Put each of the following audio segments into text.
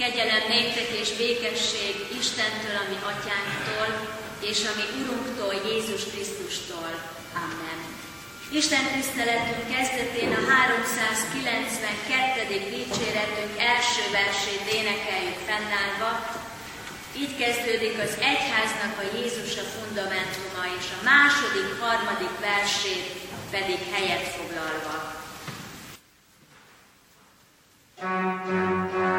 Kegyelem néktek és békesség Istentől, ami atyánktól, és ami Urunktól, Jézus Krisztustól. Amen. Isten tiszteletünk kezdetén a 392. dicséretünk első versét énekeljük fennállva. Így kezdődik az egyháznak a Jézus a fundamentuma, és a második, harmadik versét pedig helyet foglalva. Thank you.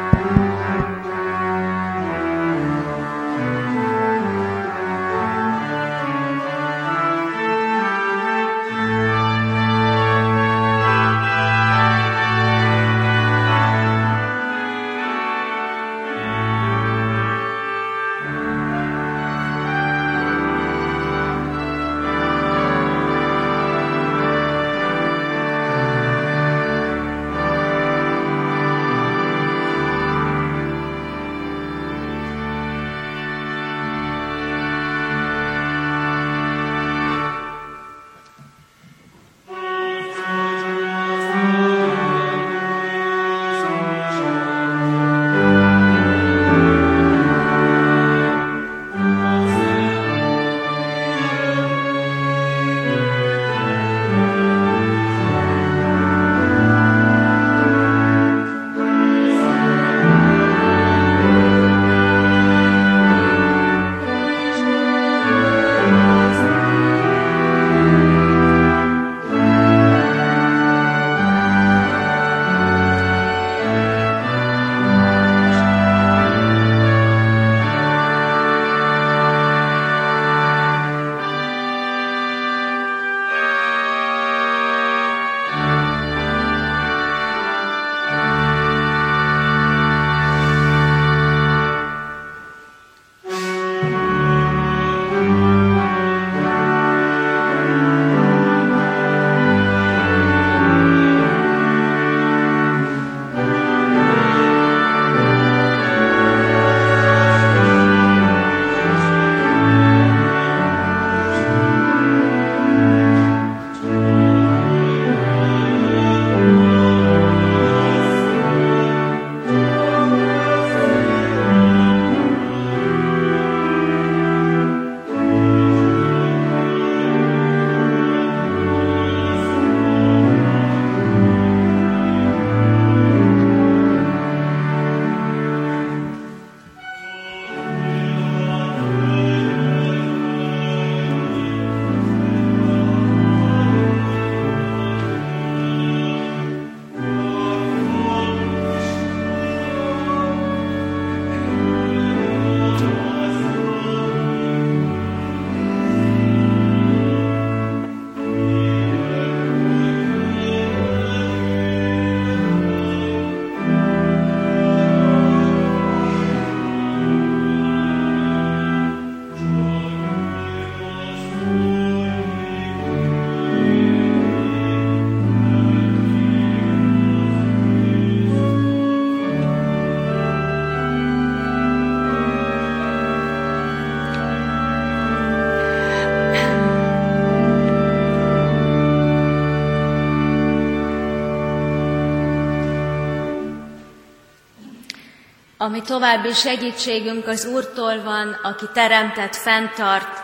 Ami további segítségünk az Úrtól van, aki teremtett, fenntart,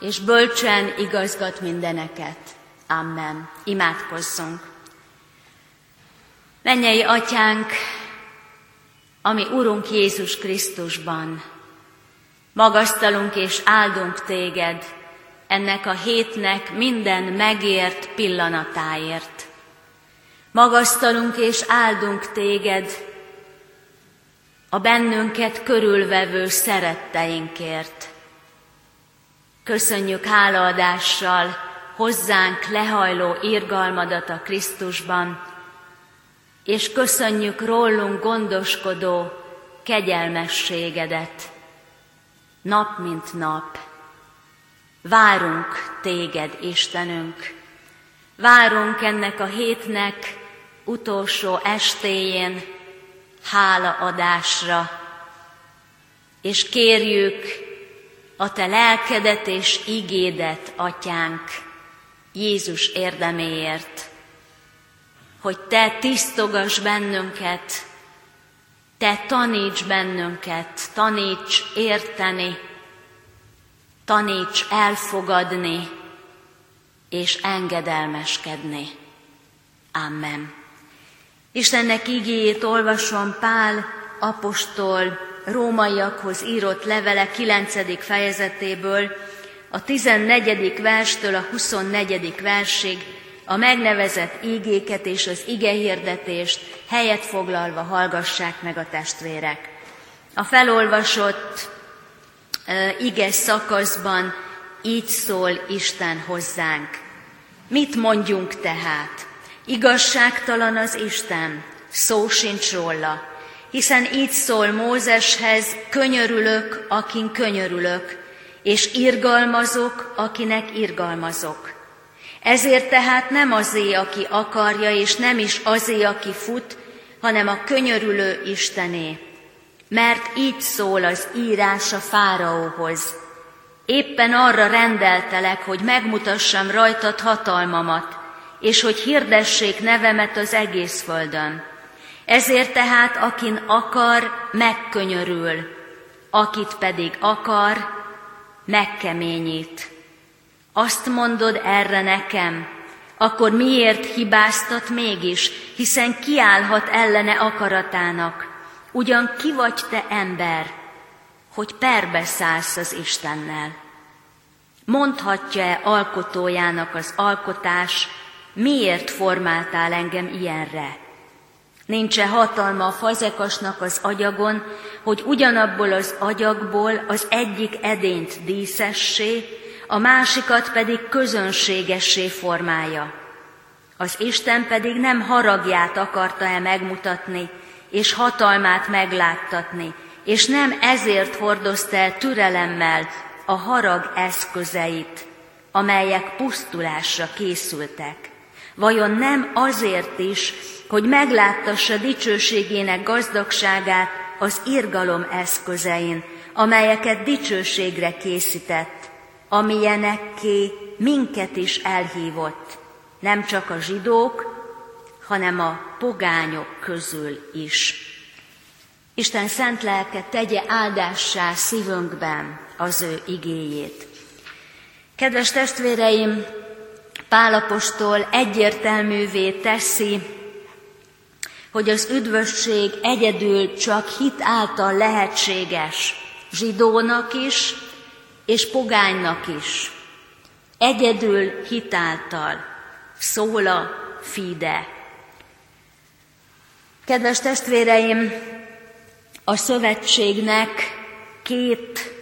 és bölcsen igazgat mindeneket. Amen. Imádkozzunk. Mennyei Atyánk, ami Urunk Jézus Krisztusban, magasztalunk és áldunk Téged ennek a hétnek minden megért pillanatáért. Magasztalunk és áldunk Téged a bennünket körülvevő szeretteinkért. Köszönjük hálaadással hozzánk lehajló irgalmadat a Krisztusban, és köszönjük rólunk gondoskodó kegyelmességedet, nap mint nap. Várunk téged, Istenünk, várunk ennek a hétnek utolsó estéjén, hálaadásra, és kérjük a Te lelkedet és igédet, Atyánk, Jézus érdeméért, hogy Te tisztogass bennünket Te taníts bennünket, taníts érteni, taníts elfogadni és engedelmeskedni. Amen. Istennek igéjét olvasom Pál apostol rómaiakhoz írott levele 9. fejezetéből, a 14. verstől a 24. versig, a megnevezett ígéket és az igehirdetést helyet foglalva hallgassák meg a testvérek. A felolvasott uh, ige szakaszban így szól Isten hozzánk. Mit mondjunk tehát? Igazságtalan az Isten, szó sincs róla, hiszen így szól Mózeshez, könyörülök, akin könyörülök, és irgalmazok, akinek irgalmazok. Ezért tehát nem azé, aki akarja, és nem is azé, aki fut, hanem a könyörülő Istené. Mert így szól az írás a fáraóhoz. Éppen arra rendeltelek, hogy megmutassam rajtad hatalmamat, és hogy hirdessék nevemet az egész földön. Ezért tehát, akin akar, megkönyörül, akit pedig akar, megkeményít. Azt mondod erre nekem, akkor miért hibáztat mégis, hiszen kiállhat ellene akaratának. Ugyan ki vagy te ember, hogy perbe szállsz az Istennel? Mondhatja-e alkotójának az alkotás, miért formáltál engem ilyenre? Nincs-e hatalma a fazekasnak az agyagon, hogy ugyanabból az agyagból az egyik edényt díszessé, a másikat pedig közönségessé formálja. Az Isten pedig nem haragját akarta-e megmutatni, és hatalmát megláttatni, és nem ezért hordozta el türelemmel a harag eszközeit, amelyek pusztulásra készültek. Vajon nem azért is, hogy megláttassa dicsőségének gazdagságát az irgalom eszközein, amelyeket dicsőségre készített, amilyenekké minket is elhívott, nem csak a zsidók, hanem a pogányok közül is. Isten szent lelke tegye áldássá szívünkben az ő igéjét. Kedves testvéreim, Pálapostól egyértelművé teszi, hogy az üdvösség egyedül csak hit által lehetséges zsidónak is, és pogánynak is. Egyedül hitáltal, szóla fide. Kedves testvéreim, a szövetségnek két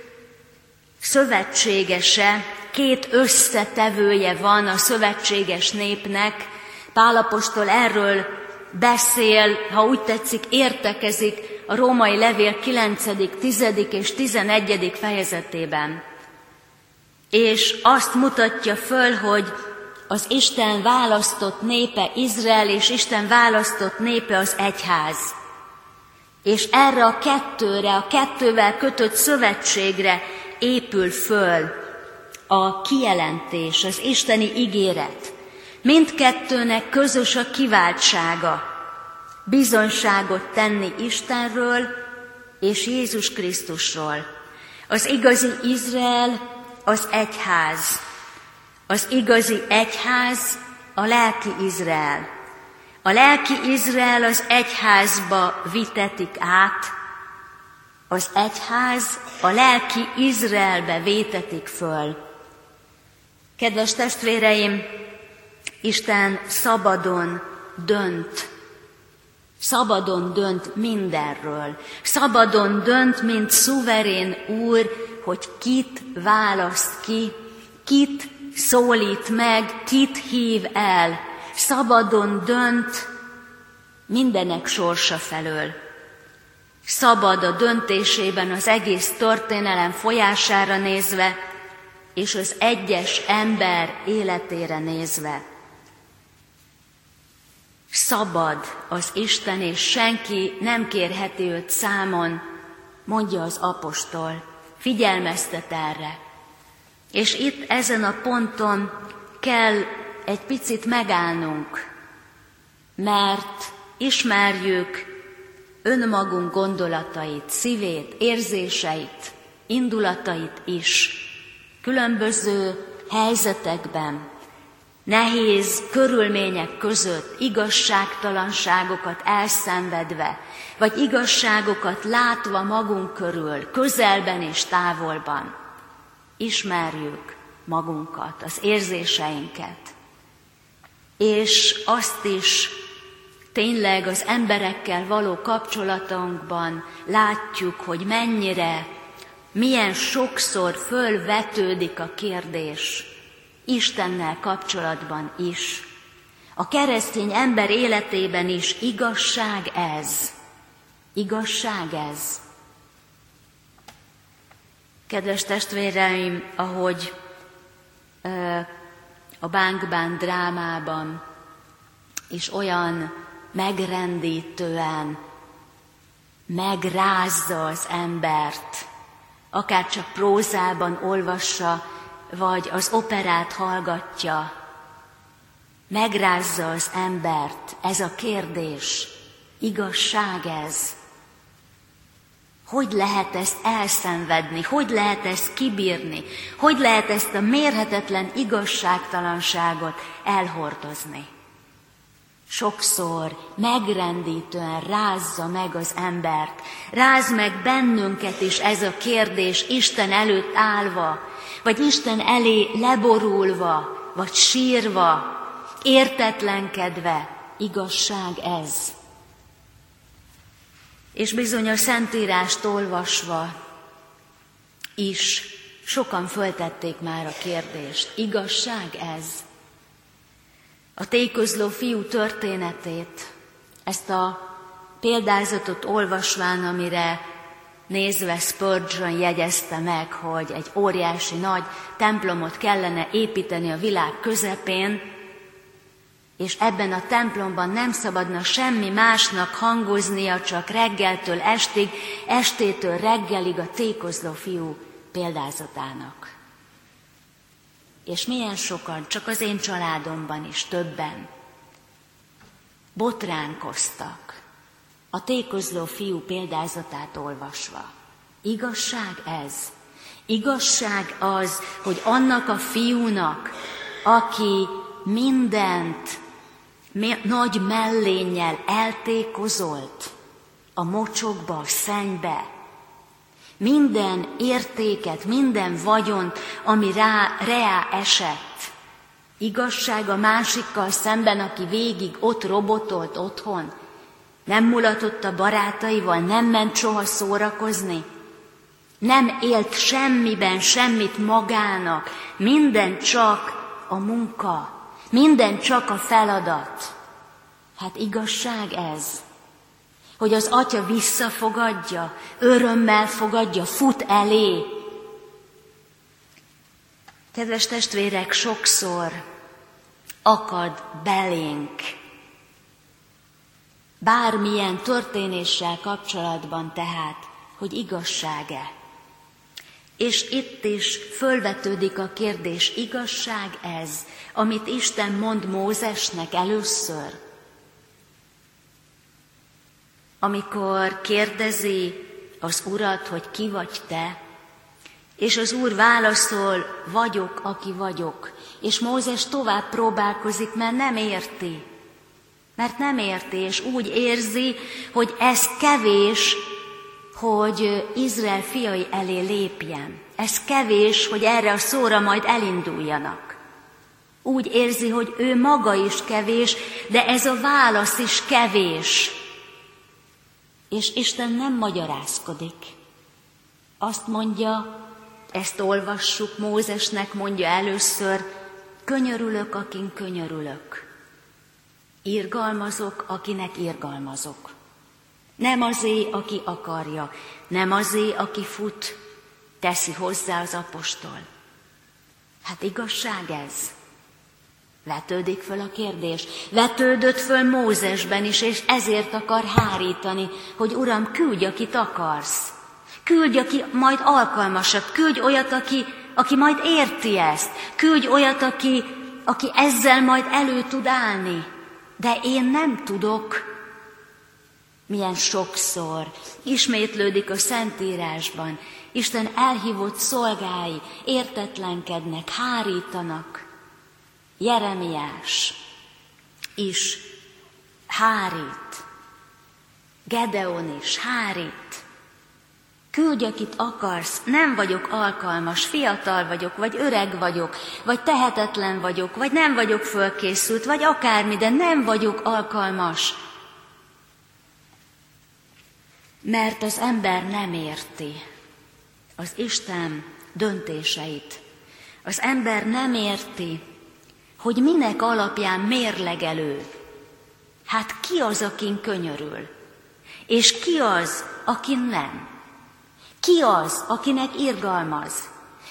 szövetségese két összetevője van a szövetséges népnek. Pálapostól erről beszél, ha úgy tetszik, értekezik a római levél 9., 10. és 11. fejezetében. És azt mutatja föl, hogy az Isten választott népe Izrael, és Isten választott népe az egyház. És erre a kettőre, a kettővel kötött szövetségre épül föl a kijelentés, az isteni ígéret. Mindkettőnek közös a kiváltsága, bizonyságot tenni Istenről és Jézus Krisztusról. Az igazi Izrael az egyház. Az igazi egyház a lelki Izrael. A lelki Izrael az egyházba vitetik át, az egyház a lelki Izraelbe vétetik föl. Kedves testvéreim, Isten szabadon dönt. Szabadon dönt mindenről. Szabadon dönt, mint szuverén úr, hogy kit választ ki, kit szólít meg, kit hív el. Szabadon dönt mindenek sorsa felől. Szabad a döntésében az egész történelem folyására nézve, és az egyes ember életére nézve. Szabad az Isten, és senki nem kérheti őt számon, mondja az apostol. Figyelmeztet erre. És itt ezen a ponton kell egy picit megállnunk, mert ismerjük önmagunk gondolatait, szívét, érzéseit, indulatait is különböző helyzetekben, nehéz körülmények között igazságtalanságokat elszenvedve, vagy igazságokat látva magunk körül, közelben és távolban, ismerjük magunkat, az érzéseinket, és azt is tényleg az emberekkel való kapcsolatunkban látjuk, hogy mennyire, milyen sokszor fölvetődik a kérdés Istennel kapcsolatban is. A keresztény ember életében is igazság ez. Igazság ez. Kedves testvéreim, ahogy ö, a Bánkbán drámában is olyan megrendítően megrázza az embert, akár csak prózában olvassa, vagy az operát hallgatja, megrázza az embert ez a kérdés, igazság ez. Hogy lehet ezt elszenvedni, hogy lehet ezt kibírni, hogy lehet ezt a mérhetetlen igazságtalanságot elhordozni sokszor megrendítően rázza meg az embert, ráz meg bennünket is ez a kérdés Isten előtt állva, vagy Isten elé leborulva, vagy sírva, értetlenkedve, igazság ez. És bizony a Szentírást olvasva is sokan föltették már a kérdést, igazság ez? A tékozló fiú történetét, ezt a példázatot olvasván, amire nézve Spurgeon jegyezte meg, hogy egy óriási nagy templomot kellene építeni a világ közepén, és ebben a templomban nem szabadna semmi másnak hangoznia, csak reggeltől estig, estétől reggelig a tékozló fiú példázatának és milyen sokan, csak az én családomban is többen botránkoztak a tékozló fiú példázatát olvasva. Igazság ez. Igazság az, hogy annak a fiúnak, aki mindent nagy mellénnyel eltékozolt a mocsokba, a szennybe, minden értéket, minden vagyont, ami rá, reá esett. Igazság a másikkal szemben, aki végig ott robotolt otthon, nem mulatott a barátaival, nem ment soha szórakozni, nem élt semmiben semmit magának, minden csak a munka, minden csak a feladat. Hát igazság ez hogy az atya visszafogadja, örömmel fogadja, fut elé. Kedves testvérek, sokszor akad belénk bármilyen történéssel kapcsolatban tehát, hogy igazság-e. És itt is fölvetődik a kérdés, igazság ez, amit Isten mond Mózesnek először, amikor kérdezi az Urat, hogy ki vagy te, és az Úr válaszol, vagyok, aki vagyok. És Mózes tovább próbálkozik, mert nem érti. Mert nem érti, és úgy érzi, hogy ez kevés, hogy Izrael fiai elé lépjen. Ez kevés, hogy erre a szóra majd elinduljanak. Úgy érzi, hogy ő maga is kevés, de ez a válasz is kevés. És Isten nem magyarázkodik. Azt mondja, ezt olvassuk, Mózesnek mondja először, könyörülök, akin könyörülök. Irgalmazok, akinek irgalmazok. Nem azé, aki akarja, nem azé, aki fut, teszi hozzá az apostol. Hát igazság ez? Vetődik föl a kérdés. Vetődött föl Mózesben is, és ezért akar hárítani, hogy Uram, küldj, akit akarsz. Küldj, aki majd alkalmasabb. Küldj olyat, aki, aki majd érti ezt. Küldj olyat, aki, aki ezzel majd elő tud állni. De én nem tudok. milyen sokszor ismétlődik a Szentírásban, Isten elhívott szolgái értetlenkednek, hárítanak. Jeremiás is hárít, Gedeon is hárít. Küldj, akit akarsz, nem vagyok alkalmas, fiatal vagyok, vagy öreg vagyok, vagy tehetetlen vagyok, vagy nem vagyok fölkészült, vagy akármi, de nem vagyok alkalmas. Mert az ember nem érti az Isten döntéseit. Az ember nem érti, hogy minek alapján mérlegelő. Hát ki az, akin könyörül? És ki az, akin nem? Ki az, akinek irgalmaz?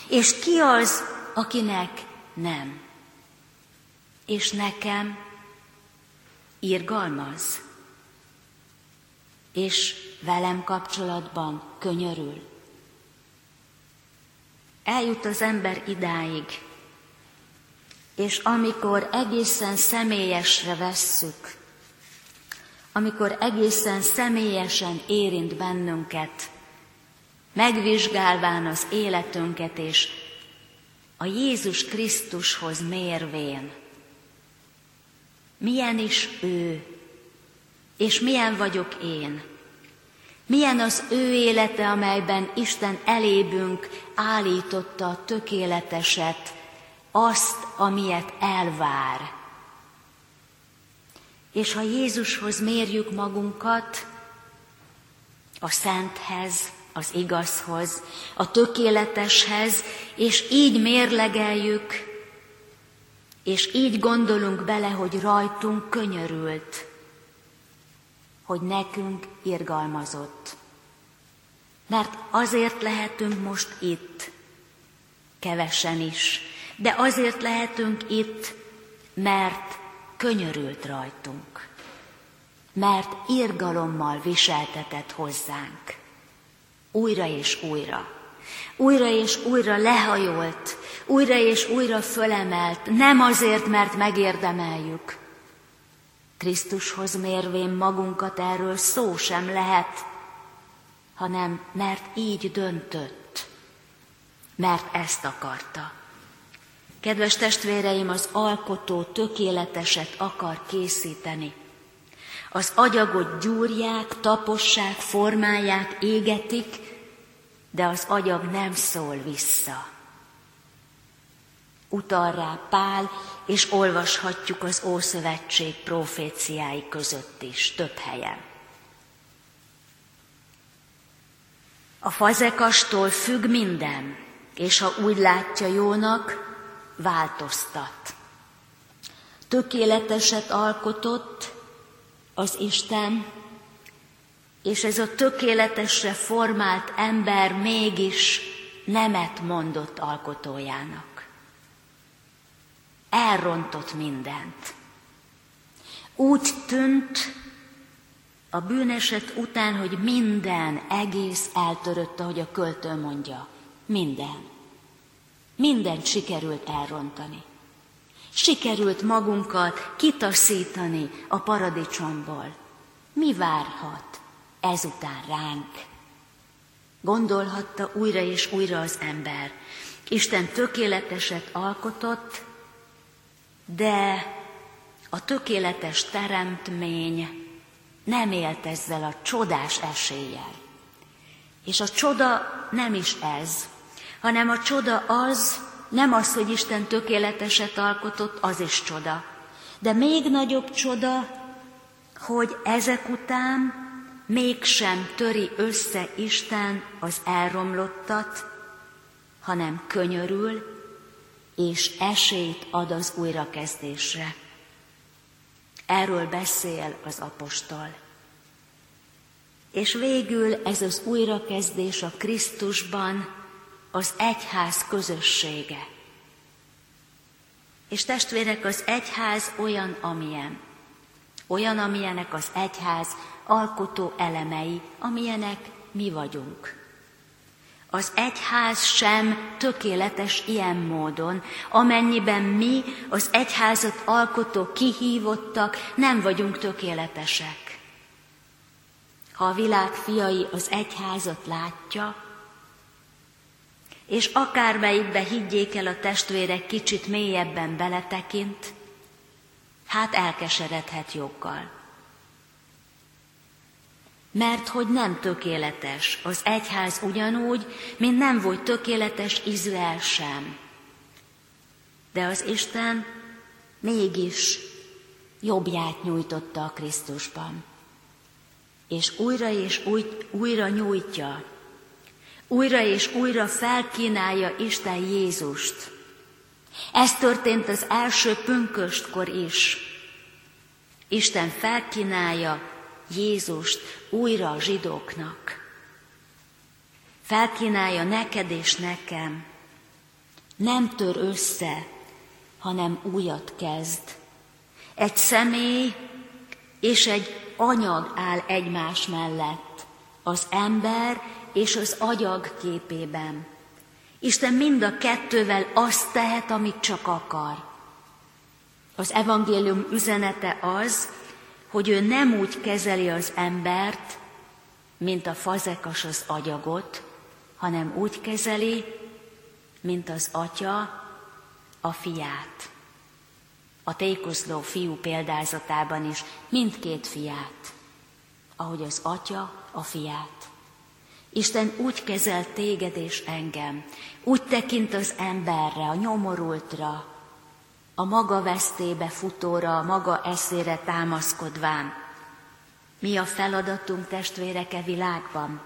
És ki az, akinek nem? És nekem irgalmaz? És velem kapcsolatban könyörül? Eljut az ember idáig, és amikor egészen személyesre vesszük, amikor egészen személyesen érint bennünket, megvizsgálván az életünket, és a Jézus Krisztushoz mérvén, milyen is ő, és milyen vagyok én, milyen az ő élete, amelyben Isten elébünk állította a tökéleteset, azt, amilyet elvár. És ha Jézushoz mérjük magunkat, a Szenthez, az igazhoz, a tökéleteshez, és így mérlegeljük, és így gondolunk bele, hogy rajtunk könyörült, hogy nekünk irgalmazott. Mert azért lehetünk most itt, kevesen is, de azért lehetünk itt, mert könyörült rajtunk, mert irgalommal viseltetett hozzánk. Újra és újra. Újra és újra lehajolt, újra és újra fölemelt, nem azért, mert megérdemeljük, Krisztushoz mérvén magunkat erről szó sem lehet, hanem mert így döntött, mert ezt akarta. Kedves testvéreim, az alkotó tökéleteset akar készíteni. Az agyagot gyúrják, tapossák, formálják, égetik, de az agyag nem szól vissza utal rá Pál, és olvashatjuk az Ószövetség proféciái között is, több helyen. A fazekastól függ minden, és ha úgy látja jónak, változtat. Tökéleteset alkotott az Isten, és ez a tökéletesre formált ember mégis nemet mondott alkotójának elrontott mindent. Úgy tűnt a bűneset után, hogy minden egész eltörött, ahogy a költő mondja. Minden. Mindent sikerült elrontani. Sikerült magunkat kitaszítani a paradicsomból. Mi várhat ezután ránk? Gondolhatta újra és újra az ember. Isten tökéleteset alkotott, de a tökéletes teremtmény nem élt ezzel a csodás eséllyel. És a csoda nem is ez, hanem a csoda az, nem az, hogy Isten tökéleteset alkotott, az is csoda. De még nagyobb csoda, hogy ezek után mégsem töri össze Isten az elromlottat, hanem könyörül, és esélyt ad az újrakezdésre. Erről beszél az apostol. És végül ez az újrakezdés a Krisztusban az egyház közössége. És testvérek, az egyház olyan, amilyen. Olyan, amilyenek az egyház alkotó elemei, amilyenek mi vagyunk. Az egyház sem tökéletes ilyen módon, amennyiben mi, az egyházat alkotó kihívottak, nem vagyunk tökéletesek. ha a világ fiai az egyházat látja, és akármelyikbe higgyék el a testvérek kicsit mélyebben beletekint, hát elkeseredhet joggal. Mert hogy nem tökéletes az egyház ugyanúgy, mint nem volt tökéletes Izrael sem. De az Isten mégis jobbját nyújtotta a Krisztusban. És újra és újra nyújtja, újra és újra felkínálja Isten Jézust. Ez történt az első pünköstkor is. Isten felkínálja Jézust újra a zsidóknak. Felkínálja neked és nekem. Nem tör össze, hanem újat kezd. Egy személy és egy anyag áll egymás mellett, az ember és az agyag képében. Isten mind a kettővel azt tehet, amit csak akar. Az evangélium üzenete az, hogy ő nem úgy kezeli az embert, mint a fazekas az agyagot, hanem úgy kezeli, mint az atya a fiát. A tékozló fiú példázatában is mindkét fiát, ahogy az atya a fiát. Isten úgy kezel téged és engem, úgy tekint az emberre, a nyomorultra, a maga vesztébe futóra, a maga eszére támaszkodván. Mi a feladatunk testvéreke világban?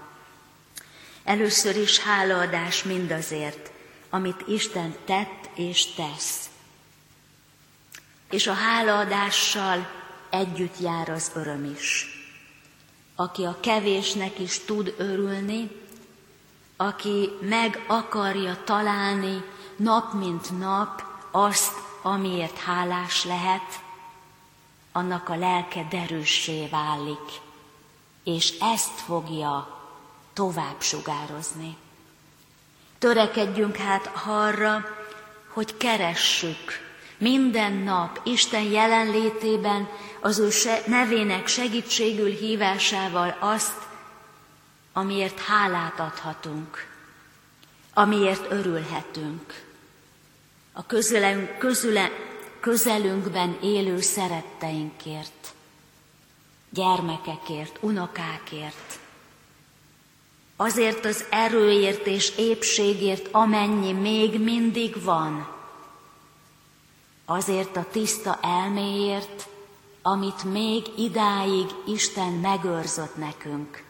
Először is hálaadás mindazért, amit Isten tett és tesz. És a hálaadással együtt jár az öröm is. Aki a kevésnek is tud örülni, aki meg akarja találni nap mint nap azt, amiért hálás lehet, annak a lelke derűssé válik, és ezt fogja tovább sugározni. Törekedjünk hát arra, hogy keressük minden nap Isten jelenlétében az ő nevének segítségül hívásával azt, amiért hálát adhatunk, amiért örülhetünk. A közelünk, közüle, közelünkben élő szeretteinkért, gyermekekért, unokákért, azért az erőért és épségért, amennyi még mindig van, azért a tiszta elméért, amit még idáig Isten megőrzött nekünk.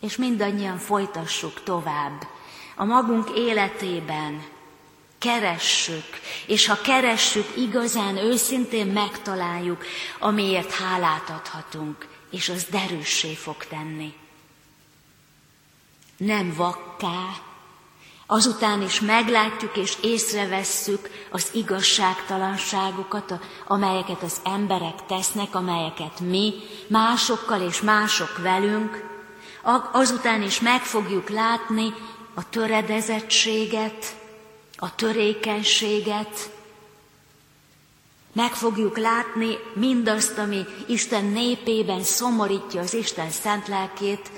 És mindannyian folytassuk tovább a magunk életében, keressük, és ha keressük, igazán, őszintén megtaláljuk, amiért hálát adhatunk, és az derűssé fog tenni. Nem vakká, azután is meglátjuk és észrevesszük az igazságtalanságokat, amelyeket az emberek tesznek, amelyeket mi másokkal és mások velünk, azután is meg fogjuk látni a töredezettséget, a törékenységet, meg fogjuk látni mindazt, ami Isten népében szomorítja az Isten szent lelkét,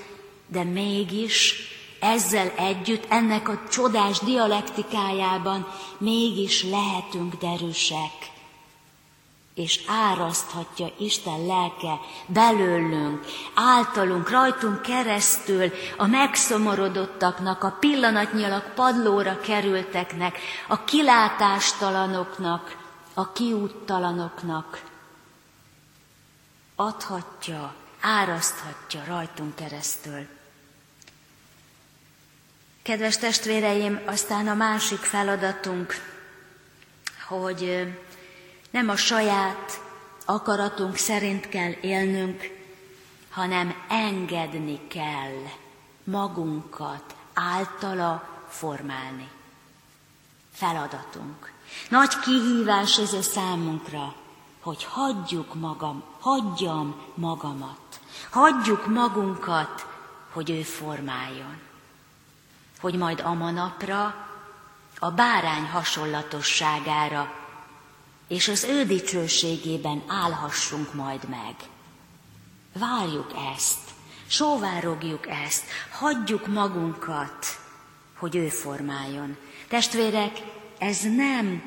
de mégis ezzel együtt, ennek a csodás dialektikájában mégis lehetünk derűsek. És áraszthatja Isten lelke belőlünk, általunk, rajtunk keresztül a megszomorodottaknak, a pillanatnyilag padlóra kerülteknek, a kilátástalanoknak, a kiúttalanoknak. Adhatja, áraszthatja rajtunk keresztül. Kedves testvéreim, aztán a másik feladatunk, hogy nem a saját akaratunk szerint kell élnünk, hanem engedni kell magunkat általa formálni. Feladatunk. Nagy kihívás ez a számunkra, hogy hagyjuk magam, hagyjam magamat, hagyjuk magunkat, hogy ő formáljon hogy majd a manapra, a bárány hasonlatosságára és az ő dicsőségében állhassunk majd meg. Várjuk ezt, sóvárogjuk ezt, hagyjuk magunkat, hogy ő formáljon. Testvérek, ez nem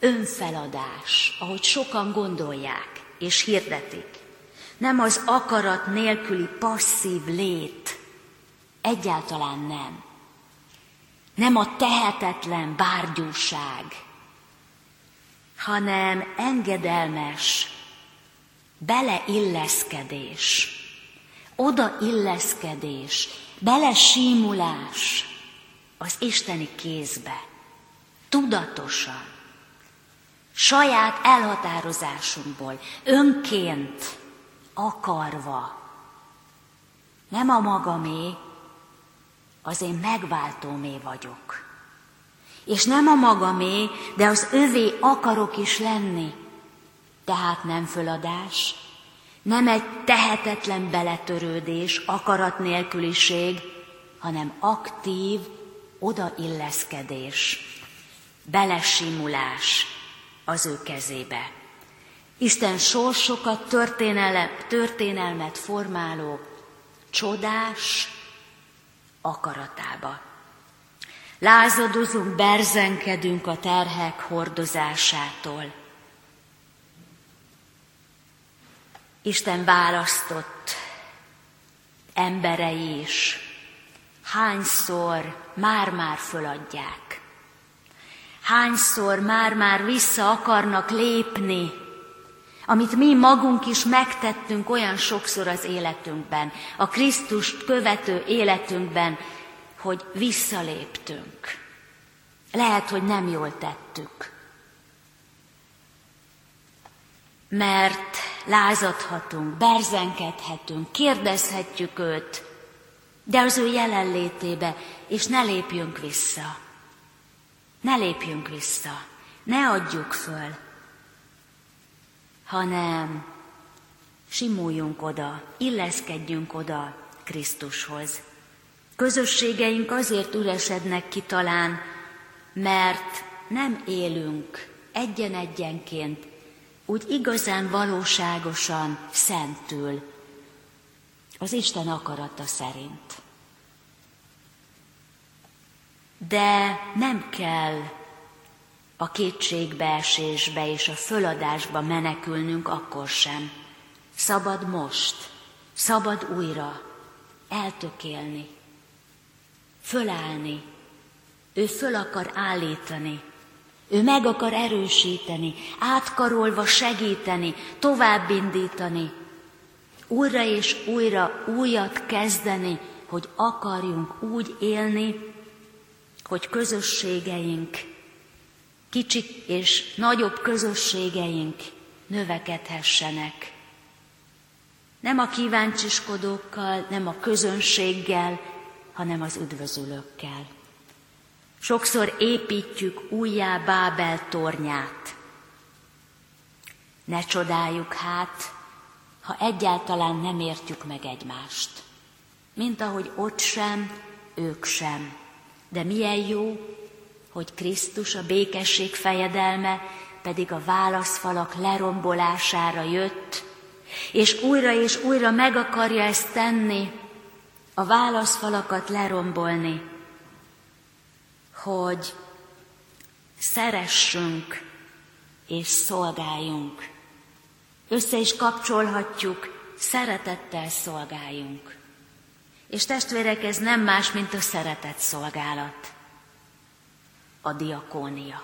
önfeladás, ahogy sokan gondolják és hirdetik. Nem az akarat nélküli passzív lét, egyáltalán nem. Nem a tehetetlen bárgyúság, hanem engedelmes beleilleszkedés, odailleszkedés, belesímulás az Isteni kézbe, tudatosan, saját elhatározásunkból, önként, akarva. Nem a magamé, az én megváltómé vagyok. És nem a magamé, de az övé akarok is lenni. Tehát nem föladás, nem egy tehetetlen beletörődés, akarat nélküliség, hanem aktív odailleszkedés, belesimulás az ő kezébe. Isten sorsokat, történelmet formáló csodás akaratába. Lázadozunk, berzenkedünk a terhek hordozásától. Isten választott emberei is hányszor már-már föladják. Hányszor már-már vissza akarnak lépni, amit mi magunk is megtettünk olyan sokszor az életünkben, a Krisztust követő életünkben, hogy visszaléptünk. Lehet, hogy nem jól tettük. Mert lázadhatunk, berzenkedhetünk, kérdezhetjük őt, de az ő jelenlétébe, és ne lépjünk vissza. Ne lépjünk vissza, ne adjuk föl, hanem simuljunk oda, illeszkedjünk oda Krisztushoz. Közösségeink azért üresednek ki talán, mert nem élünk egyen-egyenként úgy igazán valóságosan szentül az Isten akarata szerint. De nem kell a kétségbeesésbe és a föladásba menekülnünk akkor sem. Szabad most, szabad újra. Eltökélni, fölállni. Ő föl akar állítani, ő meg akar erősíteni, átkarolva segíteni, továbbindítani, újra és újra újat kezdeni, hogy akarjunk úgy élni, hogy közösségeink, kicsik és nagyobb közösségeink növekedhessenek. Nem a kíváncsiskodókkal, nem a közönséggel, hanem az üdvözülőkkel. Sokszor építjük újjá Bábel tornyát. Ne csodáljuk hát, ha egyáltalán nem értjük meg egymást. Mint ahogy ott sem, ők sem. De milyen jó, hogy Krisztus a békesség fejedelme pedig a válaszfalak lerombolására jött, és újra és újra meg akarja ezt tenni, a válaszfalakat lerombolni, hogy szeressünk és szolgáljunk. Össze is kapcsolhatjuk, szeretettel szolgáljunk. És testvérek, ez nem más, mint a szeretet szolgálat. A diakónia.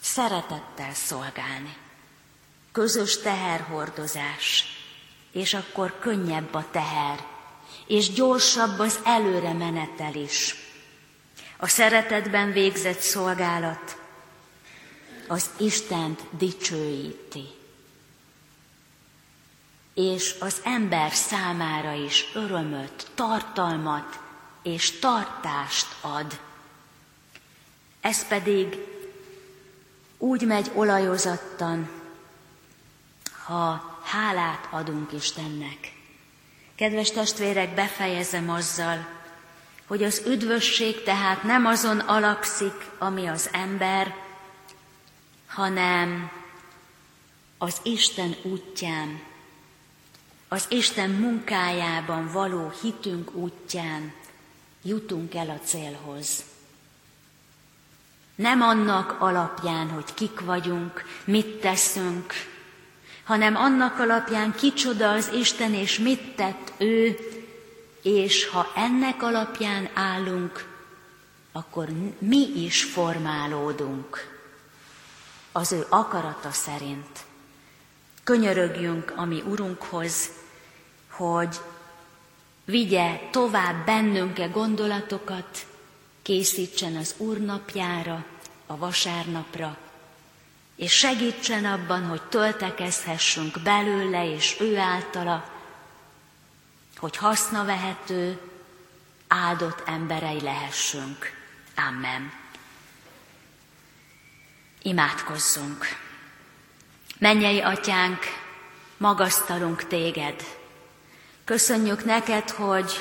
Szeretettel szolgálni. Közös teherhordozás. És akkor könnyebb a teher. És gyorsabb az előre menetel is. A szeretetben végzett szolgálat az Istent dicsőíti és az ember számára is örömöt, tartalmat és tartást ad. Ez pedig úgy megy olajozattan, ha hálát adunk Istennek. Kedves testvérek, befejezem azzal, hogy az üdvösség tehát nem azon alapszik, ami az ember, hanem az Isten útján, az Isten munkájában való hitünk útján jutunk el a célhoz. Nem annak alapján, hogy kik vagyunk, mit teszünk, hanem annak alapján kicsoda az Isten és mit tett ő, és ha ennek alapján állunk, akkor mi is formálódunk az ő akarata szerint. Könyörögjünk a mi Urunkhoz, hogy vigye tovább bennünk-e gondolatokat, készítsen az Úr napjára, a vasárnapra, és segítsen abban, hogy töltekezhessünk belőle és ő általa, hogy haszna vehető, áldott emberei lehessünk. Amen. Imádkozzunk. Mennyei atyánk, magasztalunk téged. Köszönjük neked, hogy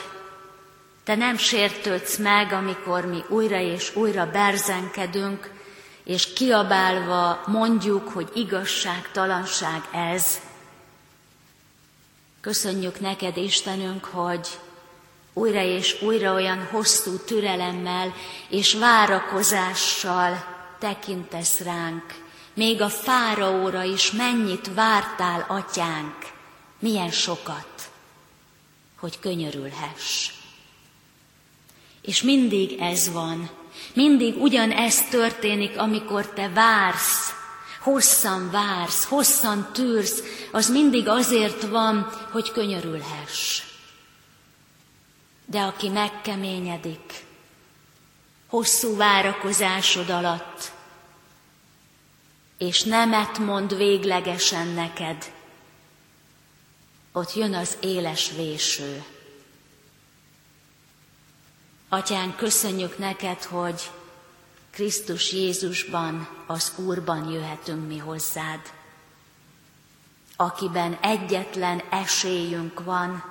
te nem sértődsz meg, amikor mi újra és újra berzenkedünk, és kiabálva mondjuk, hogy igazságtalanság ez. Köszönjük neked, Istenünk, hogy újra és újra olyan hosszú türelemmel és várakozással tekintesz ránk. Még a fáraóra is mennyit vártál, atyánk, milyen sokat, hogy könyörülhess. És mindig ez van, mindig ugyanez történik, amikor te vársz, hosszan vársz, hosszan tűrsz, az mindig azért van, hogy könyörülhess. De aki megkeményedik, hosszú várakozásod alatt, és nemet mond véglegesen neked, ott jön az éles véső. Atyán, köszönjük neked, hogy Krisztus Jézusban, az Úrban jöhetünk mi hozzád, akiben egyetlen esélyünk van,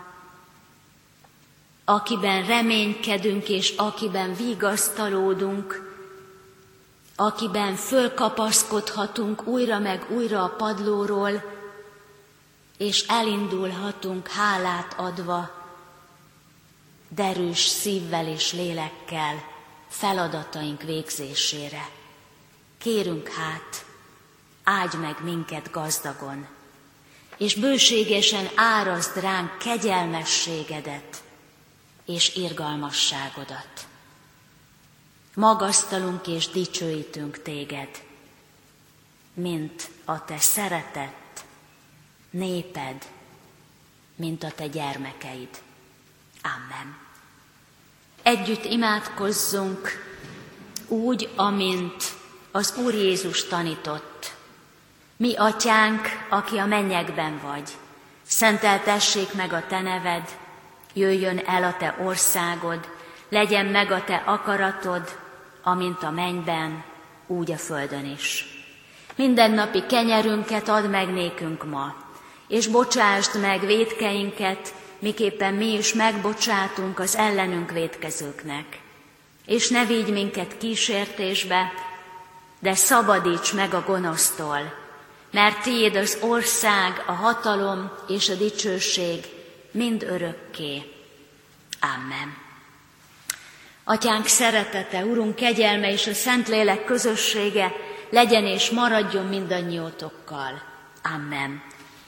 akiben reménykedünk és akiben vigasztalódunk, akiben fölkapaszkodhatunk újra meg újra a padlóról, és elindulhatunk hálát adva, derűs szívvel és lélekkel feladataink végzésére. Kérünk hát, áldj meg minket gazdagon, és bőségesen árazd ránk kegyelmességedet és irgalmasságodat. Magasztalunk és dicsőítünk téged, mint a te szeretett néped, mint a te gyermekeid. Amen. Együtt imádkozzunk úgy, amint az Úr Jézus tanított. Mi, atyánk, aki a mennyekben vagy, szenteltessék meg a te neved, jöjjön el a te országod, legyen meg a te akaratod, amint a mennyben, úgy a földön is. Mindennapi kenyerünket add meg nékünk ma, és bocsásd meg védkeinket, miképpen mi is megbocsátunk az ellenünk védkezőknek. És ne vigy minket kísértésbe, de szabadíts meg a gonosztól, mert tiéd az ország, a hatalom és a dicsőség mind örökké. Amen. Atyánk szeretete, Urunk kegyelme és a Szentlélek közössége legyen és maradjon mindannyiótokkal. Amen.